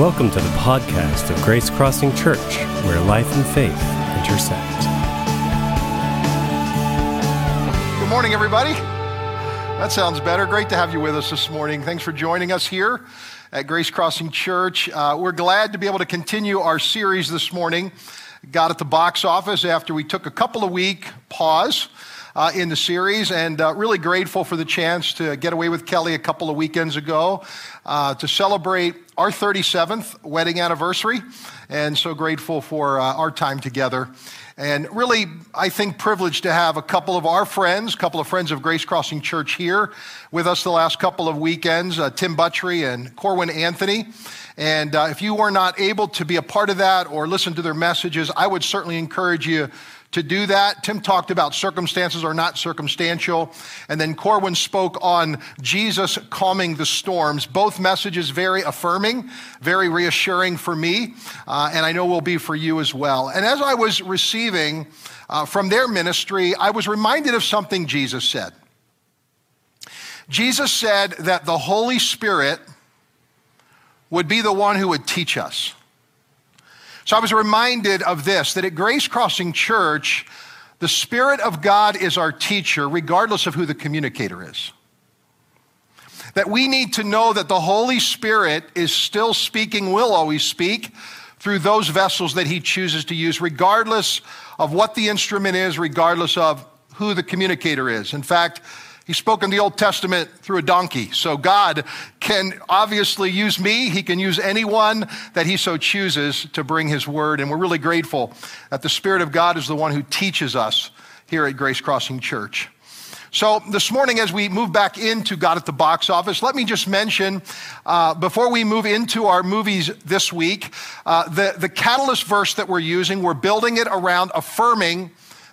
Welcome to the podcast of Grace Crossing Church, where life and faith intersect. Good morning, everybody. That sounds better. Great to have you with us this morning. Thanks for joining us here at Grace Crossing Church. Uh, we're glad to be able to continue our series this morning. God at the box office after we took a couple of week pause uh, in the series, and uh, really grateful for the chance to get away with Kelly a couple of weekends ago uh, to celebrate our 37th wedding anniversary, and so grateful for uh, our time together. And really, I think privileged to have a couple of our friends, a couple of friends of Grace Crossing Church here with us the last couple of weekends, uh, Tim Buttrey and Corwin Anthony. And uh, if you were not able to be a part of that or listen to their messages, I would certainly encourage you to do that. Tim talked about circumstances are not circumstantial. And then Corwin spoke on Jesus calming the storms. Both messages very affirming, very reassuring for me, uh, and I know will be for you as well. And as I was receiving uh, from their ministry, I was reminded of something Jesus said. Jesus said that the Holy Spirit would be the one who would teach us. So I was reminded of this that at Grace Crossing Church, the Spirit of God is our teacher, regardless of who the communicator is. That we need to know that the Holy Spirit is still speaking, will always speak through those vessels that He chooses to use, regardless of what the instrument is, regardless of who the communicator is. In fact, he spoke in the Old Testament through a donkey. So God can obviously use me. He can use anyone that he so chooses to bring his word. And we're really grateful that the Spirit of God is the one who teaches us here at Grace Crossing Church. So, this morning, as we move back into God at the box office, let me just mention uh, before we move into our movies this week, uh, the, the catalyst verse that we're using, we're building it around affirming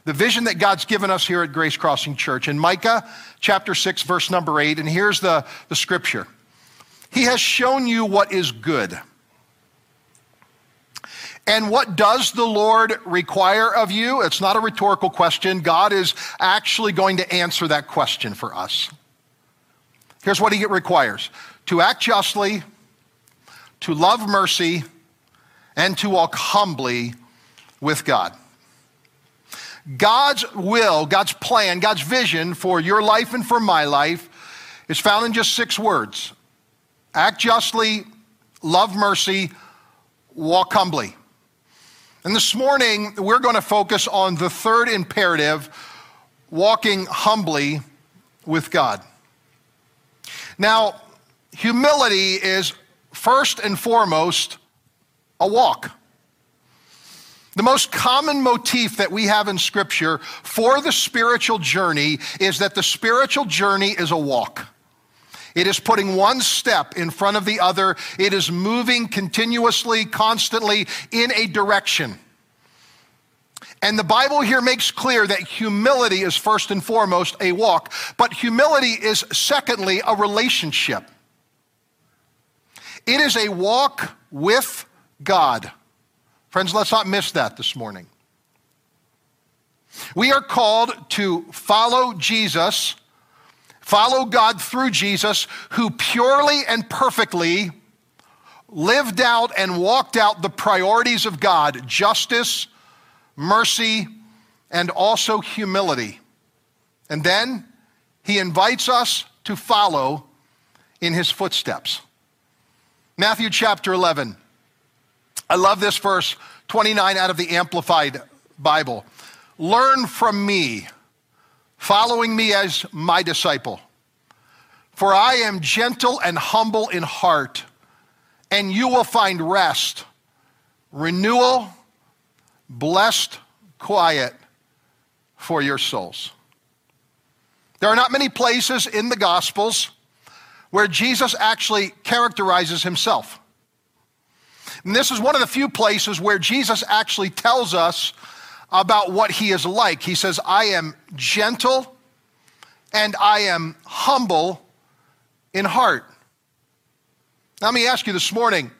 the vision that God's given us here at Grace Crossing Church. In Micah chapter 6, verse number 8, and here's the, the scripture He has shown you what is good. And what does the Lord require of you? It's not a rhetorical question. God is actually going to answer that question for us. Here's what He requires to act justly, to love mercy, and to walk humbly with God. God's will, God's plan, God's vision for your life and for my life is found in just six words act justly, love mercy, walk humbly. And this morning, we're going to focus on the third imperative walking humbly with God. Now, humility is first and foremost a walk. The most common motif that we have in Scripture for the spiritual journey is that the spiritual journey is a walk. It is putting one step in front of the other. It is moving continuously, constantly in a direction. And the Bible here makes clear that humility is first and foremost a walk, but humility is secondly a relationship. It is a walk with God. Friends, let's not miss that this morning. We are called to follow Jesus, follow God through Jesus, who purely and perfectly lived out and walked out the priorities of God justice, mercy, and also humility. And then he invites us to follow in his footsteps. Matthew chapter 11. I love this verse 29 out of the Amplified Bible. Learn from me, following me as my disciple. For I am gentle and humble in heart, and you will find rest, renewal, blessed quiet for your souls. There are not many places in the Gospels where Jesus actually characterizes himself. And this is one of the few places where Jesus actually tells us about what he is like. He says, I am gentle and I am humble in heart. Now, let me ask you this morning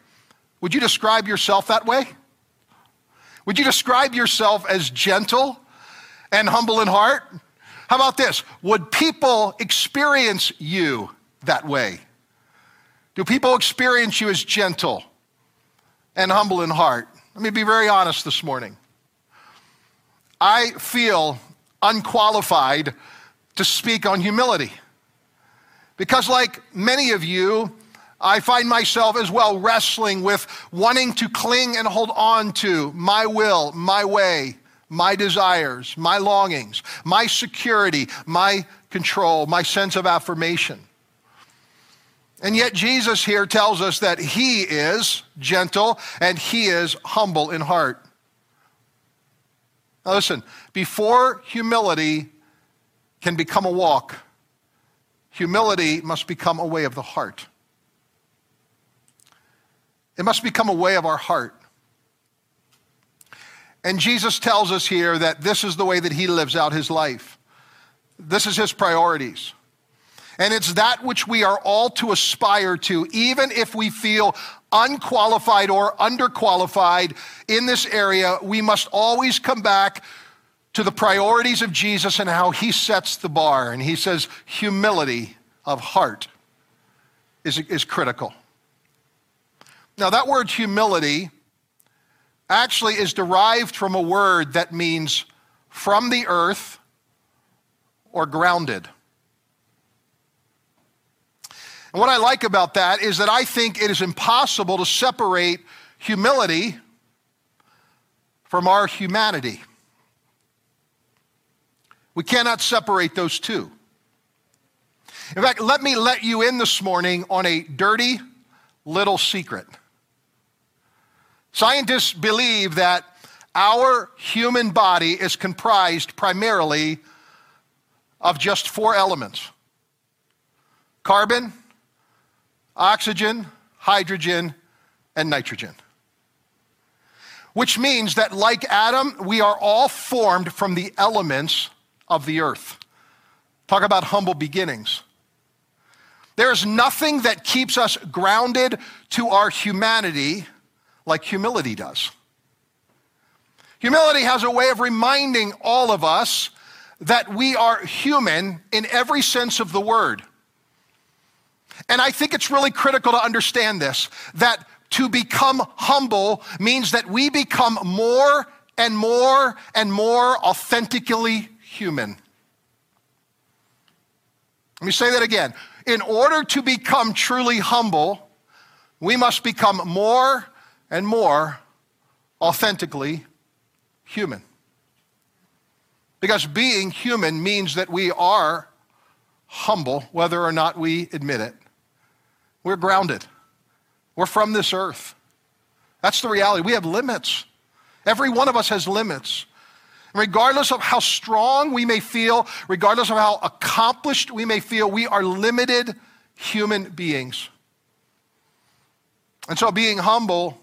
would you describe yourself that way? Would you describe yourself as gentle and humble in heart? How about this? Would people experience you that way? Do people experience you as gentle? And humble in heart. Let me be very honest this morning. I feel unqualified to speak on humility. Because, like many of you, I find myself as well wrestling with wanting to cling and hold on to my will, my way, my desires, my longings, my security, my control, my sense of affirmation. And yet, Jesus here tells us that he is gentle and he is humble in heart. Now, listen, before humility can become a walk, humility must become a way of the heart. It must become a way of our heart. And Jesus tells us here that this is the way that he lives out his life. This is his priorities. And it's that which we are all to aspire to, even if we feel unqualified or underqualified in this area. We must always come back to the priorities of Jesus and how he sets the bar. And he says, humility of heart is, is critical. Now, that word humility actually is derived from a word that means from the earth or grounded. And what I like about that is that I think it is impossible to separate humility from our humanity. We cannot separate those two. In fact, let me let you in this morning on a dirty little secret. Scientists believe that our human body is comprised primarily of just four elements carbon, oxygen, hydrogen, and nitrogen. Which means that, like Adam, we are all formed from the elements of the earth. Talk about humble beginnings. There is nothing that keeps us grounded to our humanity like humility does. Humility has a way of reminding all of us that we are human in every sense of the word. And I think it's really critical to understand this that to become humble means that we become more and more and more authentically human. Let me say that again. In order to become truly humble, we must become more and more authentically human. Because being human means that we are humble, whether or not we admit it. We're grounded. We're from this earth. That's the reality. We have limits. Every one of us has limits. regardless of how strong we may feel, regardless of how accomplished we may feel, we are limited human beings. And so being humble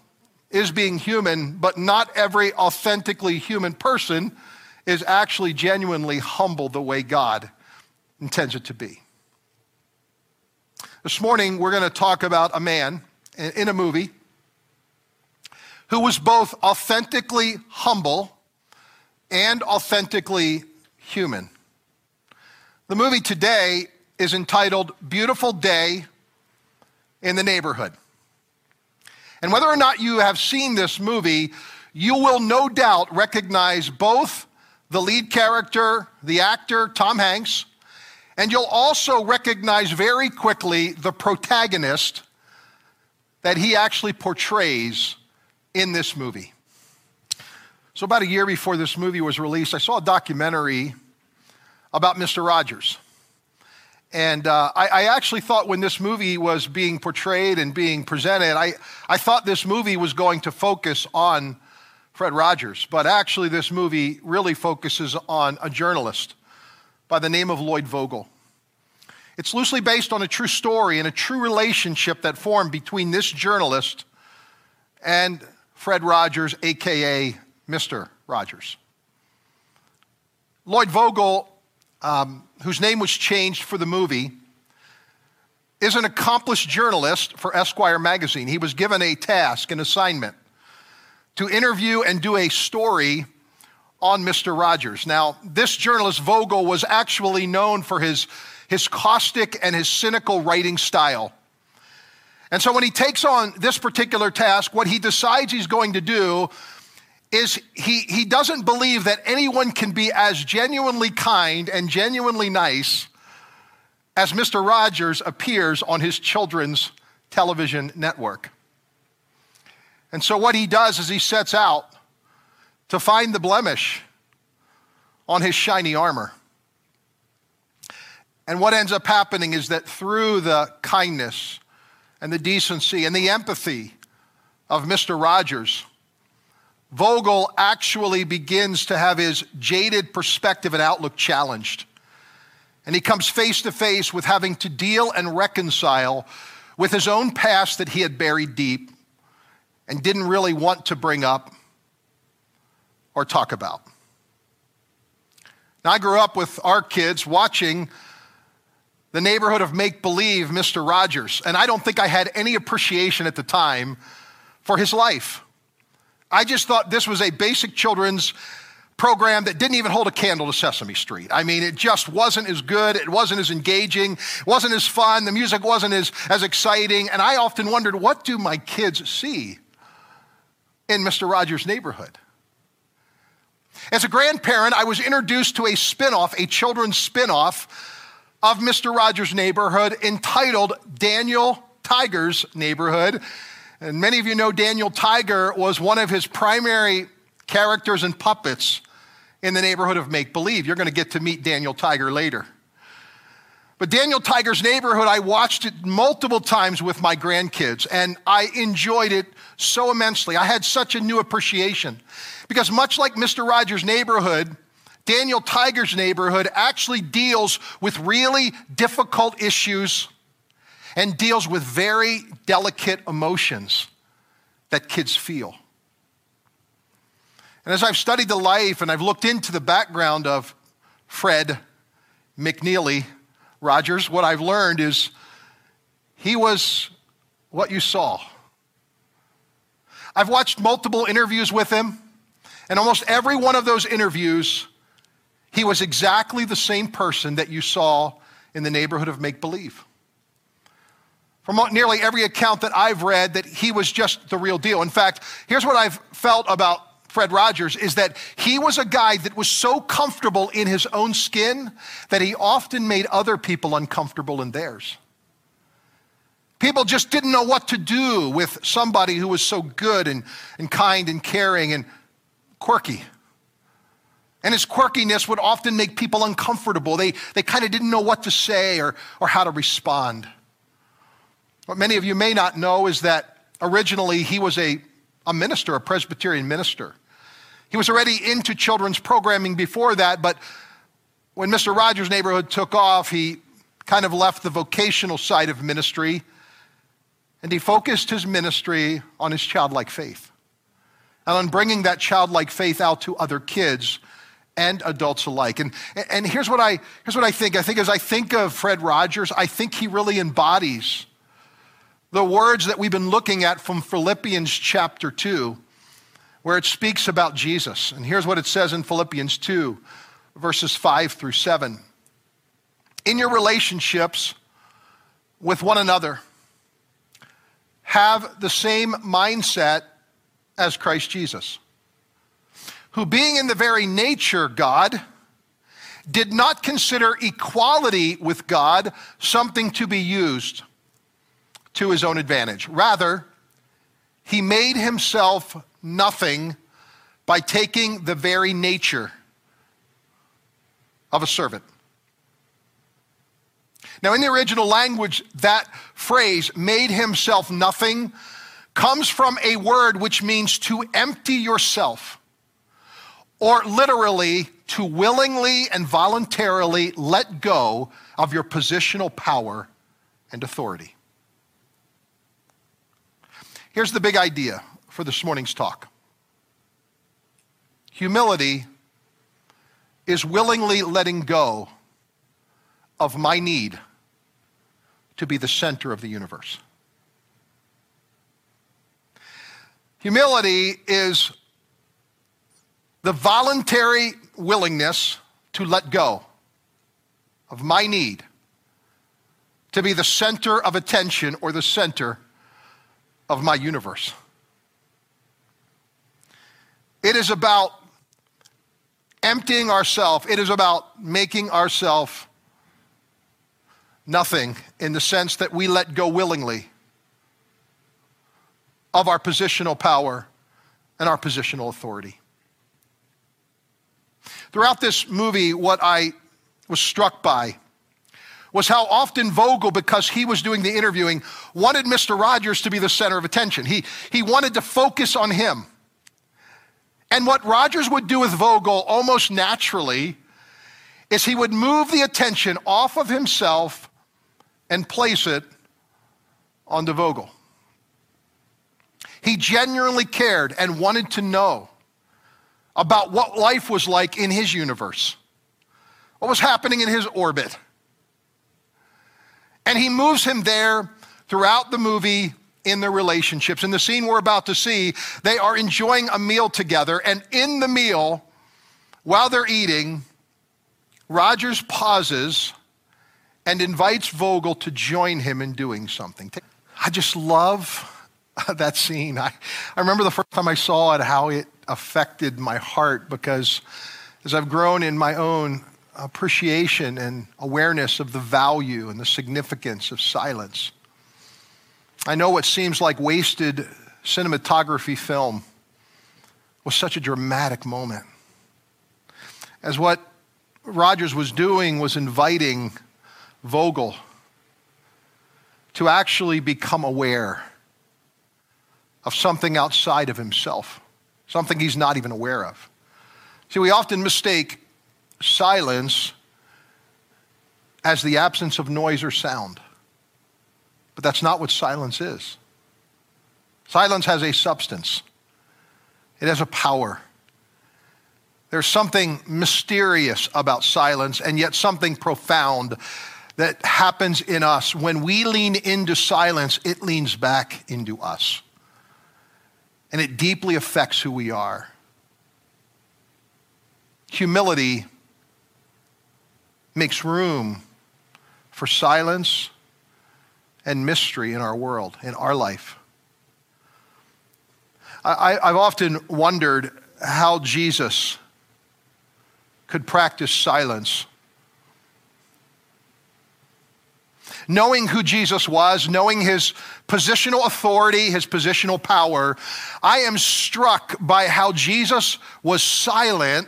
is being human, but not every authentically human person is actually genuinely humble the way God intends it to be. This morning, we're going to talk about a man in a movie who was both authentically humble and authentically human. The movie today is entitled Beautiful Day in the Neighborhood. And whether or not you have seen this movie, you will no doubt recognize both the lead character, the actor, Tom Hanks, and you'll also recognize very quickly the protagonist that he actually portrays in this movie. So, about a year before this movie was released, I saw a documentary about Mr. Rogers. And uh, I, I, actually thought when this movie was being portrayed and being presented, I, I thought this movie was going to focus on Fred Rogers. But actually, this movie really focuses on a journalist by the name of Lloyd Vogel. It's loosely based on a true story and a true relationship that formed between this journalist and Fred Rogers, AKA Mr. Rogers. Lloyd Vogel um, whose name was changed for the movie, is an accomplished journalist for Esquire magazine. He was given a task, an assignment, to interview and do a story on Mr. Rogers. Now, this journalist, Vogel, was actually known for his, his caustic and his cynical writing style. And so when he takes on this particular task, what he decides he's going to do is he, he doesn't believe that anyone can be as genuinely kind and genuinely nice as Mr. Rogers appears on his children's television network. And so what he does is he sets out to find the blemish on his shiny armor. And what ends up happening is that through the kindness and the decency and the empathy of Mr. Rogers, Vogel actually begins to have his jaded perspective and outlook challenged. And he comes face to face with having to deal and reconcile with his own past that he had buried deep and didn't really want to bring up or talk about. Now, I grew up with our kids watching the neighborhood of make believe, Mr. Rogers. And I don't think I had any appreciation at the time for his life. I just thought this was a basic children's program that didn't even hold a candle to Sesame Street. I mean, it just wasn't as good, it wasn't as engaging, it wasn't as fun, the music wasn't as, as exciting. And I often wondered, what do my kids see in Mr. Rogers' neighborhood? As a grandparent, I was introduced to a spinoff, a children's spinoff of Mr. Rogers' Neighborhood entitled Daniel Tiger's Neighborhood. And many of you know Daniel Tiger was one of his primary characters and puppets in the neighborhood of make believe. You're going to get to meet Daniel Tiger later. But Daniel Tiger's Neighborhood, I watched it multiple times with my grandkids, and I enjoyed it so immensely. I had such a new appreciation because, much like Mr. Rogers' Neighborhood, Daniel Tiger's neighborhood actually deals with really difficult issues and deals with very delicate emotions that kids feel. And as I've studied the life and I've looked into the background of Fred McNeely Rogers, what I've learned is he was what you saw. I've watched multiple interviews with him, and almost every one of those interviews he was exactly the same person that you saw in the neighborhood of make believe. From nearly every account that I've read, that he was just the real deal. In fact, here's what I've felt about Fred Rogers is that he was a guy that was so comfortable in his own skin that he often made other people uncomfortable in theirs. People just didn't know what to do with somebody who was so good and, and kind and caring and quirky. And his quirkiness would often make people uncomfortable. They, they kind of didn't know what to say or, or how to respond. What many of you may not know is that originally he was a, a minister, a Presbyterian minister. He was already into children's programming before that, but when Mr. Rogers' neighborhood took off, he kind of left the vocational side of ministry and he focused his ministry on his childlike faith and on bringing that childlike faith out to other kids and adults alike. And, and here's, what I, here's what I think. I think as I think of Fred Rogers, I think he really embodies the words that we've been looking at from Philippians chapter 2, where it speaks about Jesus. And here's what it says in Philippians 2, verses 5 through 7. In your relationships with one another, have the same mindset as Christ Jesus who, being in the very nature God, did not consider equality with God something to be used to his own advantage. Rather, he made himself nothing by taking the very nature of a servant. Now, in the original language, that phrase, made himself nothing, comes from a word which means to empty yourself or literally to willingly and voluntarily let go of your positional power and authority. Here's the big idea for this morning's talk humility is willingly letting go of my need to be the center of the universe. Humility is the voluntary willingness to let go of my need to be the center of attention or the center of my universe. It is about emptying ourselves. It is about making ourselves nothing in the sense that we let go willingly of our positional power and our positional authority. Throughout this movie, what I was struck by was how often Vogel, because he was doing the interviewing, wanted Mr. Rogers to be the center of attention. He, he wanted to focus on him. And what Rogers would do with Vogel almost naturally is he would move the attention off of himself and place it on the Vogel. He genuinely cared and wanted to know about what life was like in his universe, what was happening in his orbit. And he moves him there throughout the movie in their relationships. In the scene we're about to see, they are enjoying a meal together, and in the meal, while they're eating, Rogers pauses and invites Vogel to join him in doing something. I just love that scene. I, I remember the first time I saw it, how it affected my heart because as I've grown in my own appreciation and awareness of the value and the significance of silence, I know what seems like wasted cinematography film was such a dramatic moment. As what Rogers was doing was inviting Vogel to actually become aware of something outside of himself, something he's not even aware of. See, we often mistake silence as the absence of noise or sound, but that's not what silence is. Silence has a substance, it has a power. There's something mysterious about silence, and yet something profound that happens in us. When we lean into silence, it leans back into us and it deeply affects who we are. Humility makes room for silence and mystery in our world, in our life. I, have often wondered how Jesus could practice silence knowing who Jesus was, knowing his positional authority, his positional power, I am struck by how Jesus was silent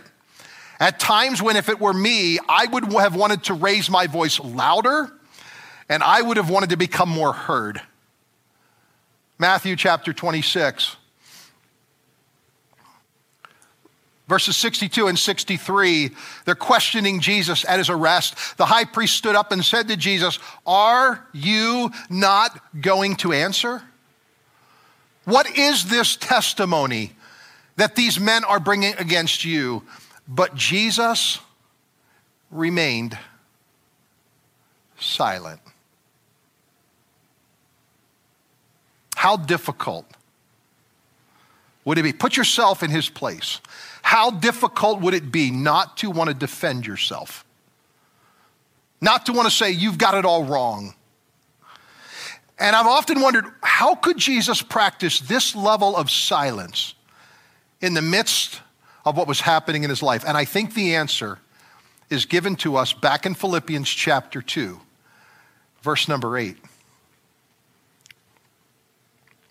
at times when, if it were me, I would have wanted to raise my voice louder and I would have wanted to become more heard. Matthew chapter 26. Verses 62 and 63, they're questioning Jesus at his arrest. The high priest stood up and said to Jesus, Are you not going to answer? What is this testimony that these men are bringing against you? But Jesus remained silent. How difficult would it be? Put yourself in his place. How difficult would it be not to want to defend yourself? Not to want to say, you've got it all wrong. And I've often wondered, how could Jesus practice this level of silence in the midst of what was happening in his life? And I think the answer is given to us back in Philippians chapter 2, verse number 8.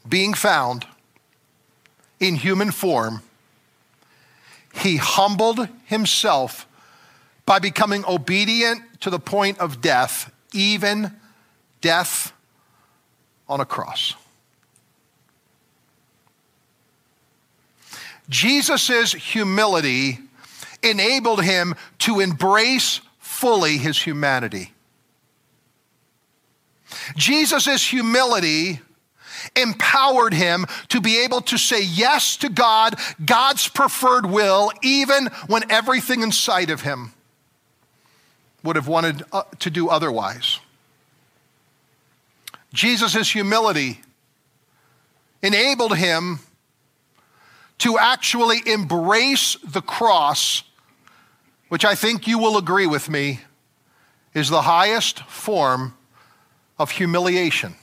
Being found in human form, he humbled himself by becoming obedient to the point of death, even death on a cross. Jesus' humility enabled him to embrace fully his humanity. Jesus' humility empowered him to be able to say yes to God, God's preferred will, even when everything inside of him would have wanted uh, to do otherwise. Jesus' humility enabled him to actually embrace the cross, which I think you will agree with me is the highest form of humiliation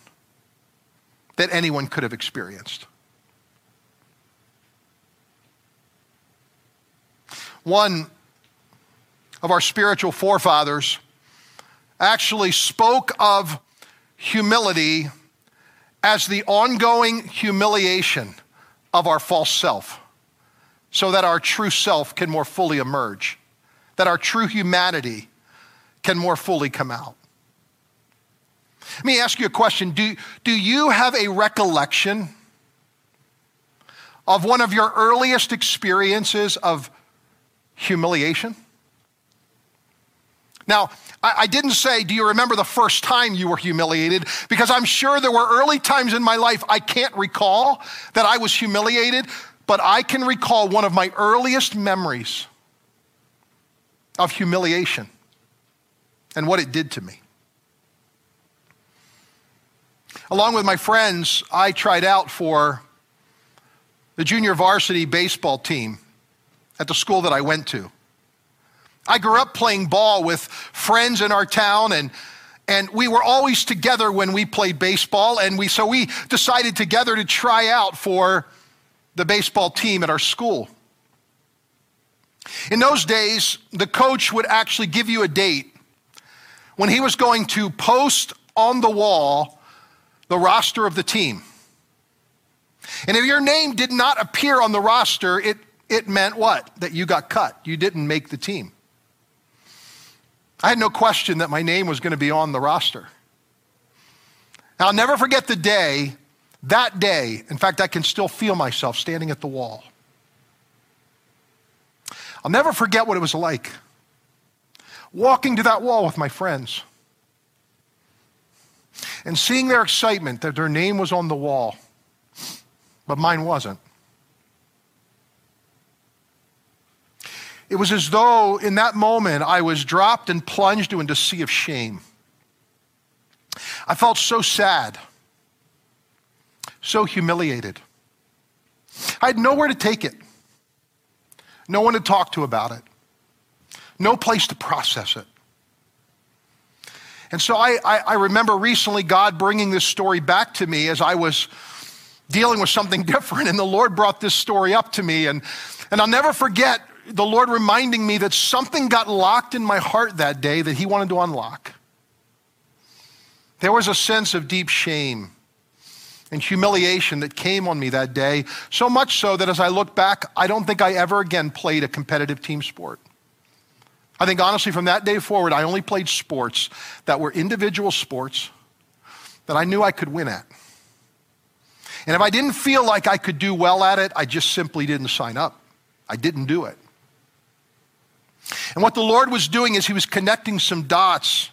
that anyone could have experienced. One of our spiritual forefathers actually spoke of humility as the ongoing humiliation of our false self so that our true self can more fully emerge, that our true humanity can more fully come out. Let me ask you a question. Do, do you have a recollection of one of your earliest experiences of humiliation? Now, I, I didn't say, do you remember the first time you were humiliated? Because I'm sure there were early times in my life I can't recall that I was humiliated, but I can recall one of my earliest memories of humiliation and what it did to me. Along with my friends, I tried out for the junior varsity baseball team at the school that I went to. I grew up playing ball with friends in our town and and we were always together when we played baseball and we so we decided together to try out for the baseball team at our school. In those days, the coach would actually give you a date when he was going to post on the wall the roster of the team. And if your name did not appear on the roster, it, it meant what? That you got cut. You didn't make the team. I had no question that my name was going to be on the roster. I'll never forget the day, that day. In fact, I can still feel myself standing at the wall. I'll never forget what it was like walking to that wall with my friends and seeing their excitement that their name was on the wall, but mine wasn't. It was as though in that moment I was dropped and plunged into a sea of shame. I felt so sad, so humiliated. I had nowhere to take it, no one to talk to about it, no place to process it. And so I, I, I, remember recently God bringing this story back to me as I was dealing with something different, and the Lord brought this story up to me. And, and I'll never forget the Lord reminding me that something got locked in my heart that day that He wanted to unlock. There was a sense of deep shame and humiliation that came on me that day, so much so that as I look back, I don't think I ever again played a competitive team sport. I think honestly, from that day forward, I only played sports that were individual sports that I knew I could win at. And if I didn't feel like I could do well at it, I just simply didn't sign up. I didn't do it. And what the Lord was doing is He was connecting some dots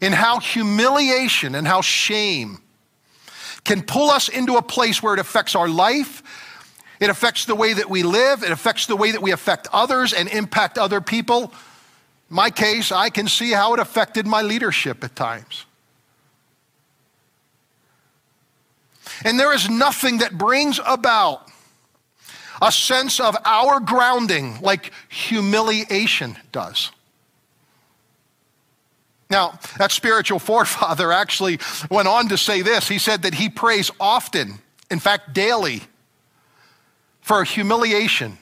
in how humiliation and how shame can pull us into a place where it affects our life, it affects the way that we live, it affects the way that we affect others and impact other people. My case, I can see how it affected my leadership at times. And there is nothing that brings about a sense of our grounding like humiliation does. Now, that spiritual forefather actually went on to say this. He said that he prays often, in fact, daily, for humiliation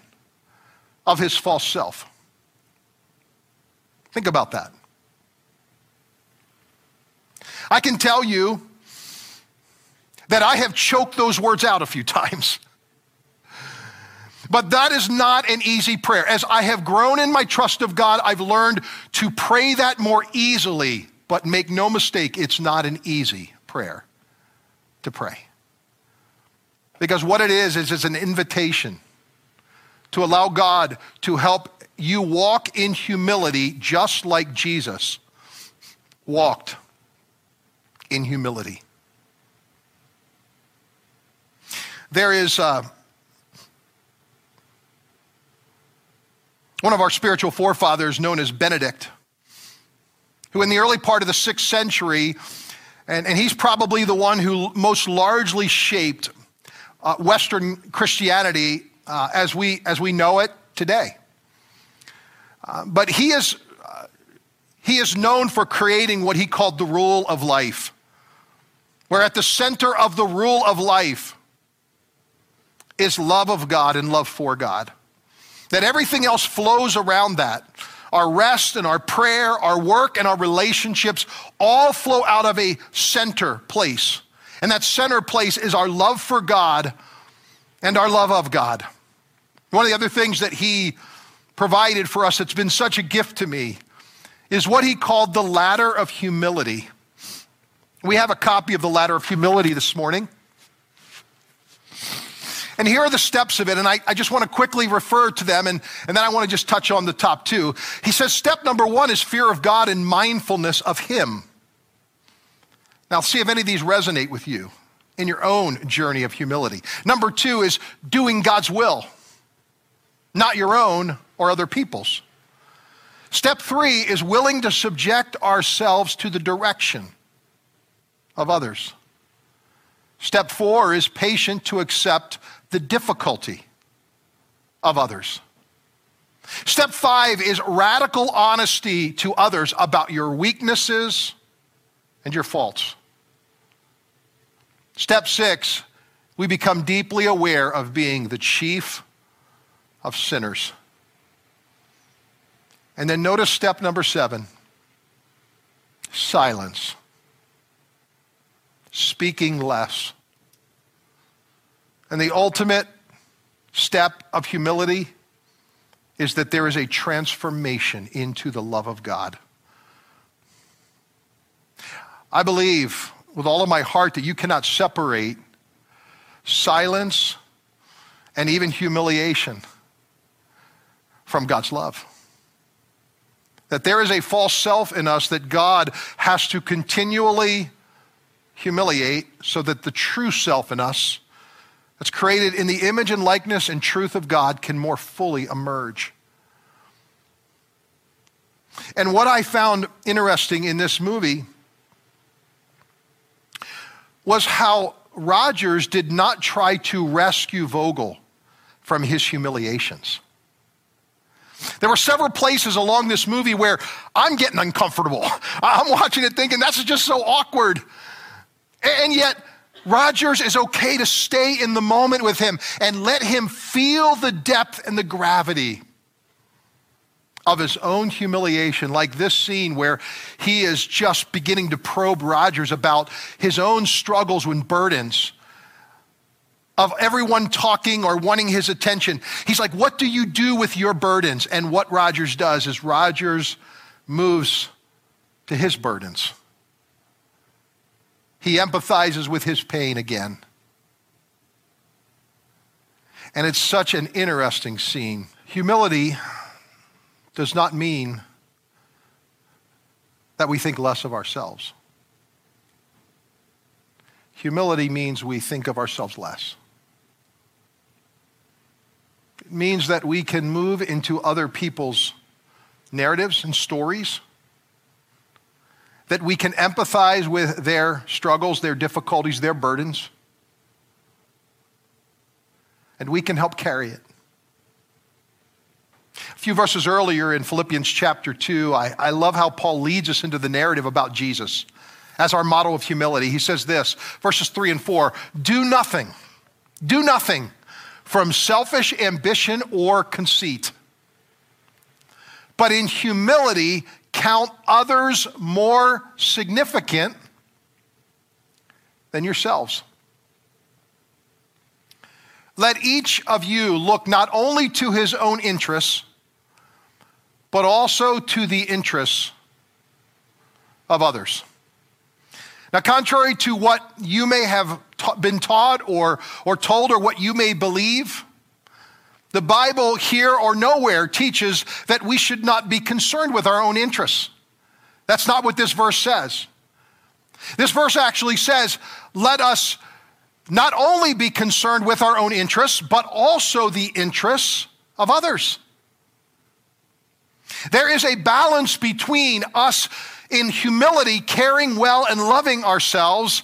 of his false self. Think about that. I can tell you that I have choked those words out a few times. But that is not an easy prayer. As I have grown in my trust of God, I've learned to pray that more easily. But make no mistake, it's not an easy prayer to pray. Because what it is, is it's an invitation to allow God to help you walk in humility just like Jesus walked in humility. There is. Uh, one of our spiritual forefathers known as Benedict, who in the early part of the sixth century, and, and he's probably the one who most largely shaped uh, Western Christianity uh, as, we, as we know it today. Uh, but he is, uh, he is known for creating what he called the rule of life. where at the center of the rule of life is love of God and love for God. That everything else flows around that. Our rest and our prayer, our work and our relationships all flow out of a center place. And that center place is our love for God and our love of God. One of the other things that he provided for us that's been such a gift to me is what he called the ladder of humility. We have a copy of the ladder of humility this morning. And here are the steps of it, and I, I just want to quickly refer to them, and, and then I want to just touch on the top two. He says step number one is fear of God and mindfulness of Him. Now, see if any of these resonate with you in your own journey of humility. Number two is doing God's will, not your own or other people's. Step three is willing to subject ourselves to the direction of others. Step four is patient to accept the difficulty of others. Step five is radical honesty to others about your weaknesses and your faults. Step six, we become deeply aware of being the chief of sinners. And then notice step number seven silence speaking less. And the ultimate step of humility is that there is a transformation into the love of God. I believe with all of my heart that you cannot separate silence and even humiliation from God's love. That there is a false self in us that God has to continually humiliate so that the true self in us, that's created in the image and likeness and truth of God, can more fully emerge. And what I found interesting in this movie was how Rogers did not try to rescue Vogel from his humiliations. There were several places along this movie where I'm getting uncomfortable. I'm watching it thinking, that's just so awkward. And yet, Rogers is okay to stay in the moment with him and let him feel the depth and the gravity of his own humiliation, like this scene where he is just beginning to probe Rogers about his own struggles and burdens of everyone talking or wanting his attention. He's like, What do you do with your burdens? And what Rogers does is Rogers moves to his burdens. He empathizes with his pain again. And it's such an interesting scene. Humility does not mean that we think less of ourselves. Humility means we think of ourselves less. It means that we can move into other people's narratives and stories that we can empathize with their struggles, their difficulties, their burdens, and we can help carry it. A few verses earlier in Philippians chapter 2, I, I love how Paul leads us into the narrative about Jesus as our model of humility. He says this, verses 3 and 4 Do nothing, do nothing from selfish ambition or conceit, but in humility count others more significant than yourselves. Let each of you look not only to his own interests, but also to the interests of others. Now, contrary to what you may have been taught or, or told or what you may believe, the Bible, here or nowhere, teaches that we should not be concerned with our own interests. That's not what this verse says. This verse actually says, let us not only be concerned with our own interests, but also the interests of others. There is a balance between us in humility caring well and loving ourselves,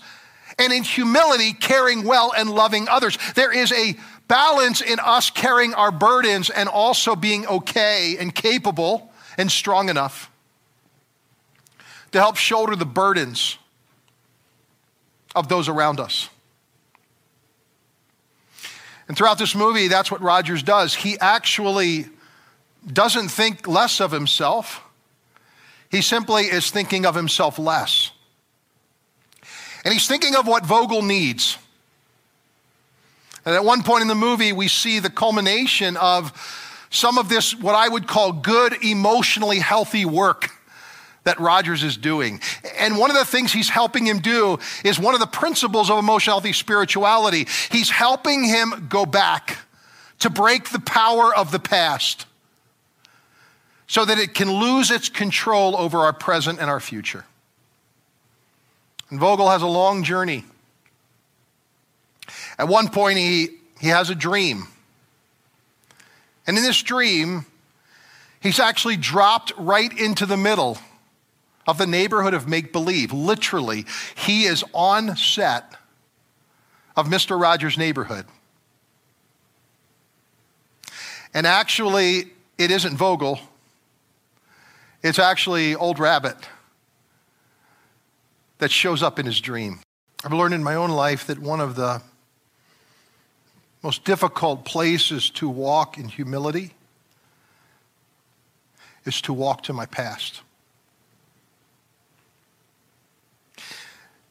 and in humility caring well and loving others. There is a balance in us carrying our burdens and also being okay and capable and strong enough to help shoulder the burdens of those around us. And throughout this movie, that's what Rogers does. He actually doesn't think less of himself, he simply is thinking of himself less. And he's thinking of what Vogel needs. And at one point in the movie, we see the culmination of some of this, what I would call good, emotionally healthy work that Rogers is doing. And one of the things he's helping him do is one of the principles of emotional healthy spirituality. He's helping him go back to break the power of the past so that it can lose its control over our present and our future. And Vogel has a long journey. At one point, he, he has a dream. And in this dream, he's actually dropped right into the middle of the neighborhood of make believe. Literally, he is on set of Mr. Rogers' neighborhood. And actually, it isn't Vogel, it's actually Old Rabbit that shows up in his dream. I've learned in my own life that one of the most difficult places to walk in humility is to walk to my past.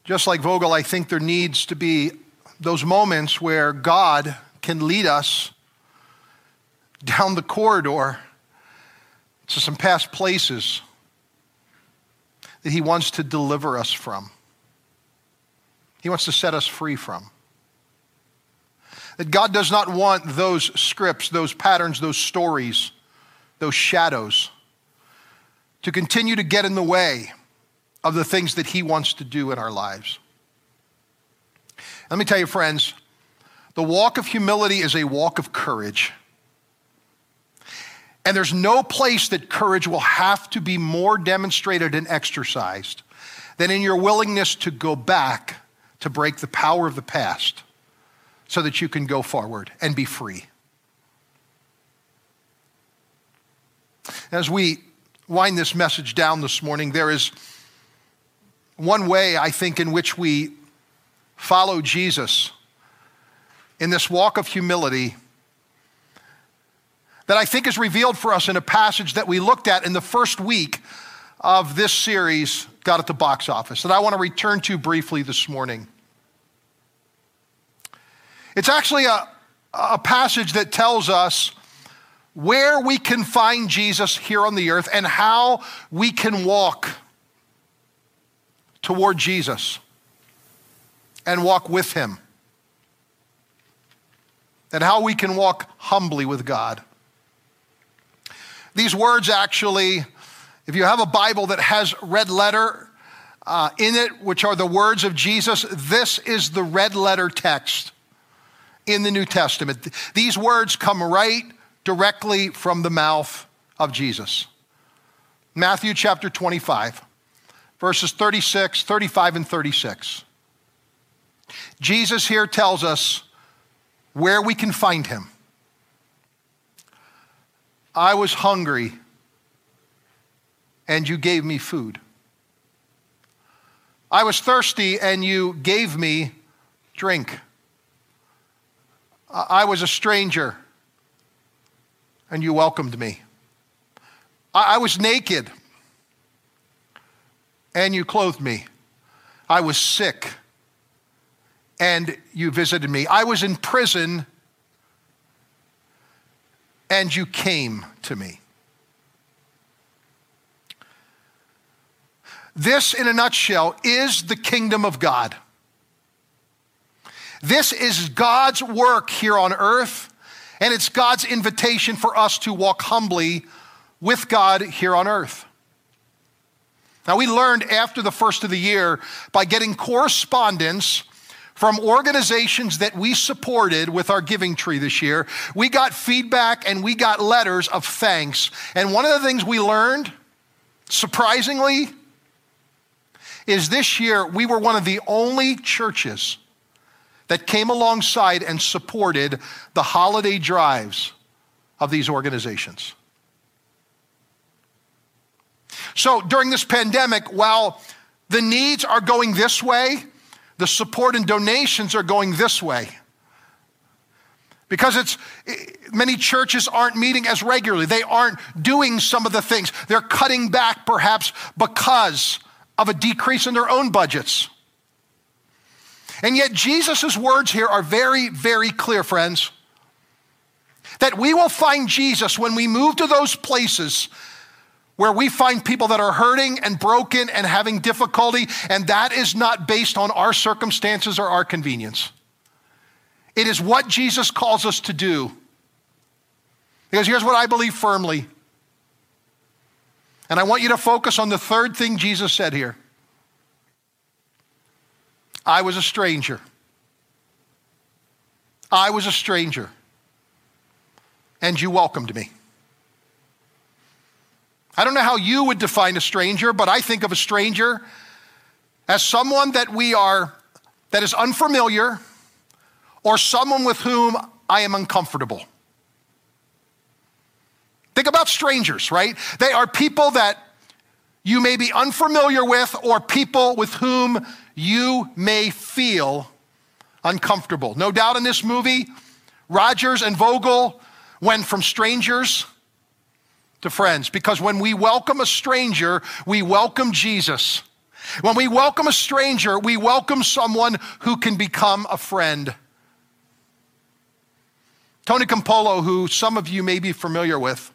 Just like Vogel, I think there needs to be those moments where God can lead us down the corridor to some past places that He wants to deliver us from. He wants to set us free from. That God does not want those scripts, those patterns, those stories, those shadows to continue to get in the way of the things that He wants to do in our lives. Let me tell you, friends, the walk of humility is a walk of courage. And there's no place that courage will have to be more demonstrated and exercised than in your willingness to go back to break the power of the past so that you can go forward and be free. As we wind this message down this morning, there is one way, I think, in which we follow Jesus in this walk of humility that I think is revealed for us in a passage that we looked at in the first week of this series, God at the Box Office, that I want to return to briefly this morning. It's actually a, a passage that tells us where we can find Jesus here on the earth and how we can walk toward Jesus and walk with him. And how we can walk humbly with God. These words actually, if you have a Bible that has red letter uh, in it, which are the words of Jesus, this is the red letter text in the New Testament. These words come right directly from the mouth of Jesus. Matthew chapter 25 verses 36, 35, and 36. Jesus here tells us where we can find him. I was hungry, and you gave me food. I was thirsty, and you gave me drink. I was a stranger, and you welcomed me. I was naked and you clothed me. I was sick, and you visited me. I was in prison, and you came to me. This, in a nutshell, is the kingdom of God. This is God's work here on earth, and it's God's invitation for us to walk humbly with God here on earth. Now, we learned after the first of the year by getting correspondence from organizations that we supported with our giving tree this year. We got feedback and we got letters of thanks. And one of the things we learned, surprisingly, is this year we were one of the only churches that came alongside and supported the holiday drives of these organizations. So during this pandemic, while the needs are going this way, the support and donations are going this way. Because it's many churches aren't meeting as regularly. They aren't doing some of the things. They're cutting back perhaps because of a decrease in their own budgets. And yet Jesus' words here are very, very clear, friends. That we will find Jesus when we move to those places where we find people that are hurting and broken and having difficulty, and that is not based on our circumstances or our convenience. It is what Jesus calls us to do. Because here's what I believe firmly. And I want you to focus on the third thing Jesus said here I was a stranger. I was a stranger. And you welcomed me. I don't know how you would define a stranger, but I think of a stranger as someone that we are, that is unfamiliar, or someone with whom I am uncomfortable. Think about strangers, right? They are people that you may be unfamiliar with, or people with whom you may feel uncomfortable. No doubt in this movie, Rogers and Vogel went from strangers to friends because when we welcome a stranger, we welcome Jesus. When we welcome a stranger, we welcome someone who can become a friend. Tony Campolo, who some of you may be familiar with,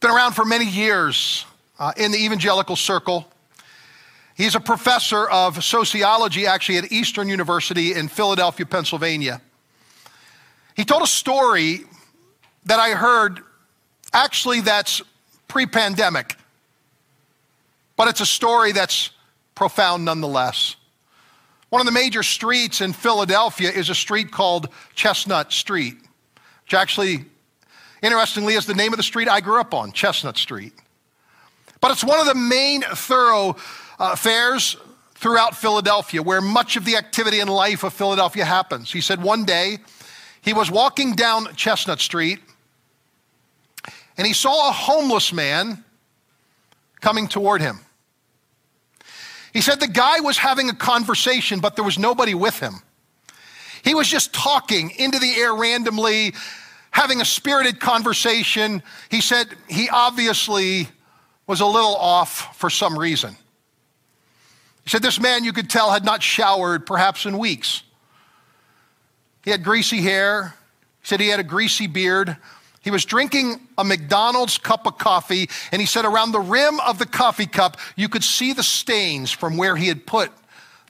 been around for many years uh, in the evangelical circle. He's a professor of sociology actually at Eastern University in Philadelphia, Pennsylvania. He told a story that I heard Actually, that's pre pandemic, but it's a story that's profound nonetheless. One of the major streets in Philadelphia is a street called Chestnut Street, which actually, interestingly, is the name of the street I grew up on, Chestnut Street. But it's one of the main thoroughfares uh, throughout Philadelphia where much of the activity and life of Philadelphia happens. He said one day he was walking down Chestnut Street and he saw a homeless man coming toward him. He said the guy was having a conversation, but there was nobody with him. He was just talking into the air randomly, having a spirited conversation. He said he obviously was a little off for some reason. He said this man, you could tell, had not showered perhaps in weeks. He had greasy hair. He said he had a greasy beard. He was drinking a McDonald's cup of coffee, and he said around the rim of the coffee cup, you could see the stains from where he had put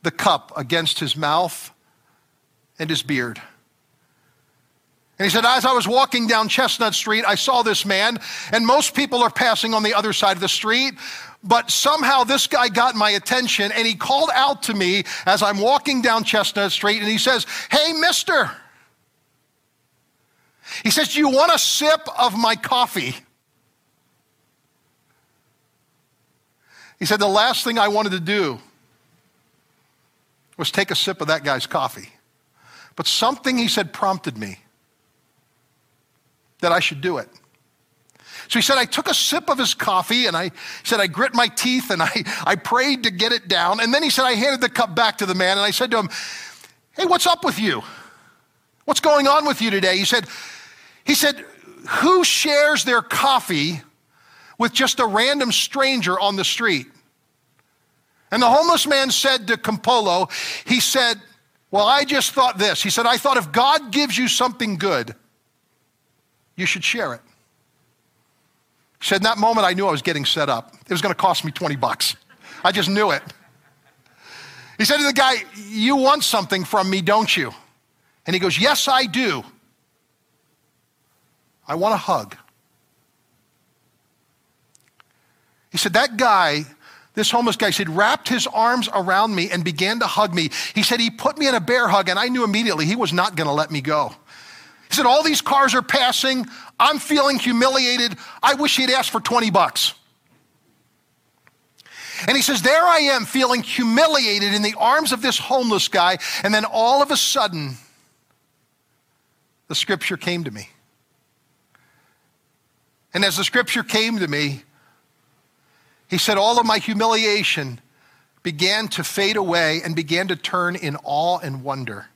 the cup against his mouth and his beard. And he said, As I was walking down Chestnut Street, I saw this man, and most people are passing on the other side of the street. But somehow this guy got my attention, and he called out to me as I'm walking down Chestnut Street, and he says, Hey, mister. He says, Do you want a sip of my coffee? He said, The last thing I wanted to do was take a sip of that guy's coffee. But something, he said, prompted me that I should do it. So he said, I took a sip of his coffee and I said, I grit my teeth and I, I prayed to get it down. And then he said, I handed the cup back to the man and I said to him, Hey, what's up with you? What's going on with you today? He said, he said, Who shares their coffee with just a random stranger on the street? And the homeless man said to Campolo, He said, Well, I just thought this. He said, I thought if God gives you something good, you should share it. He said, In that moment, I knew I was getting set up. It was going to cost me 20 bucks. I just knew it. He said to the guy, You want something from me, don't you? And he goes, Yes, I do. I want a hug. He said, That guy, this homeless guy, said, wrapped his arms around me and began to hug me. He said, He put me in a bear hug, and I knew immediately he was not going to let me go. He said, All these cars are passing. I'm feeling humiliated. I wish he'd asked for 20 bucks. And he says, There I am feeling humiliated in the arms of this homeless guy. And then all of a sudden, the scripture came to me. And as the scripture came to me, he said, All of my humiliation began to fade away and began to turn in awe and wonder.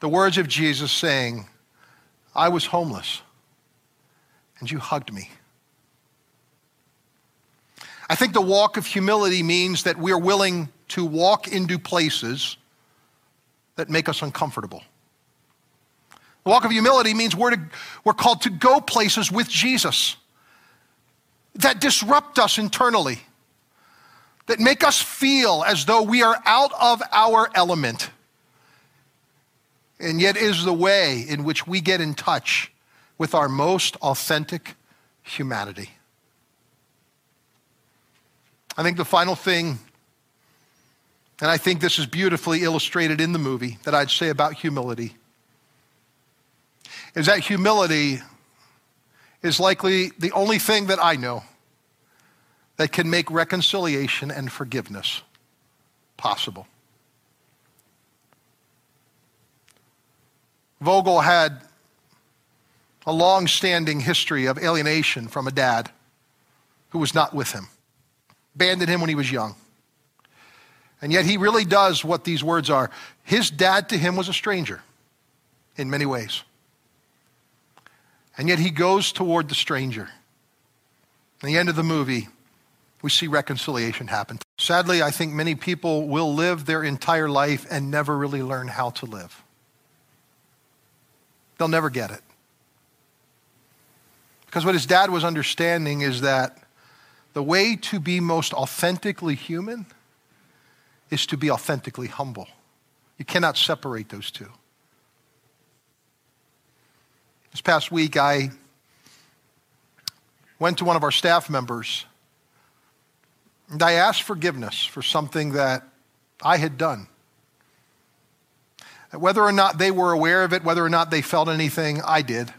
The words of Jesus saying, I was homeless, and you hugged me. I think the walk of humility means that we're willing to walk into places that make us uncomfortable. The walk of humility means we're, to, we're called to go places with Jesus that disrupt us internally, that make us feel as though we are out of our element, and yet is the way in which we get in touch with our most authentic humanity. I think the final thing, and I think this is beautifully illustrated in the movie, that I'd say about humility is that humility is likely the only thing that I know that can make reconciliation and forgiveness possible. Vogel had a long standing history of alienation from a dad who was not with him, abandoned him when he was young. And yet he really does what these words are. His dad to him was a stranger in many ways. And yet he goes toward the stranger. At the end of the movie, we see reconciliation happen. Sadly, I think many people will live their entire life and never really learn how to live. They'll never get it. Because what his dad was understanding is that the way to be most authentically human is to be authentically humble. You cannot separate those two. This past week, I went to one of our staff members and I asked forgiveness for something that I had done. Whether or not they were aware of it, whether or not they felt anything, I did.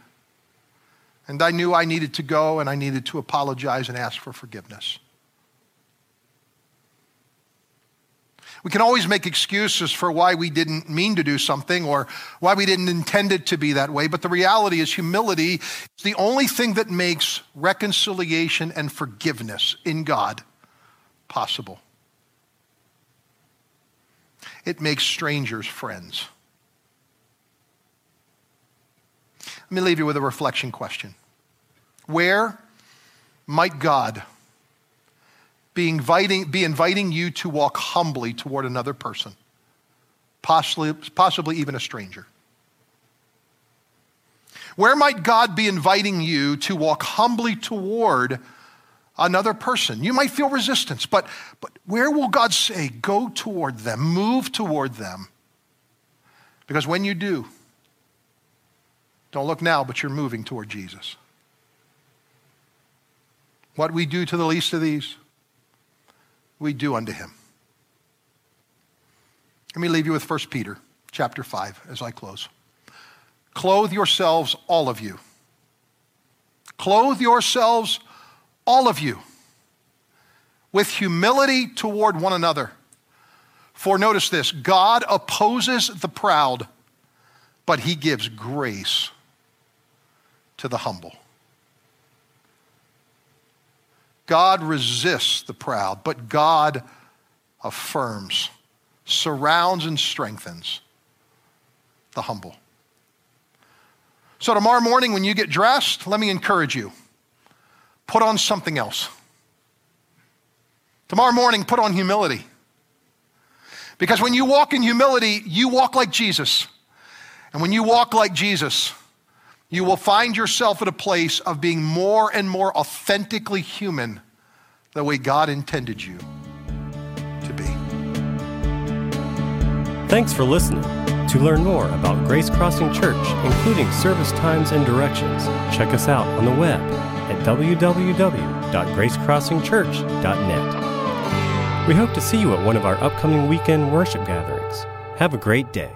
And I knew I needed to go and I needed to apologize and ask for forgiveness. We can always make excuses for why we didn't mean to do something or why we didn't intend it to be that way, but the reality is humility is the only thing that makes reconciliation and forgiveness in God possible. It makes strangers friends. Let me leave you with a reflection question. Where might God be inviting, be inviting you to walk humbly toward another person, possibly, possibly even a stranger? Where might God be inviting you to walk humbly toward another person? You might feel resistance, but, but where will God say, go toward them, move toward them? Because when you do, don't look now, but you're moving toward Jesus. What we do to the least of these, we do unto him. Let me leave you with 1 Peter chapter 5 as I close. Clothe yourselves, all of you. Clothe yourselves, all of you, with humility toward one another. For notice this God opposes the proud, but he gives grace to the humble. God resists the proud, but God affirms, surrounds, and strengthens the humble. So, tomorrow morning when you get dressed, let me encourage you put on something else. Tomorrow morning, put on humility. Because when you walk in humility, you walk like Jesus. And when you walk like Jesus, you will find yourself at a place of being more and more authentically human the way God intended you to be. Thanks for listening. To learn more about Grace Crossing Church, including service times and directions, check us out on the web at www.gracecrossingchurch.net. We hope to see you at one of our upcoming weekend worship gatherings. Have a great day.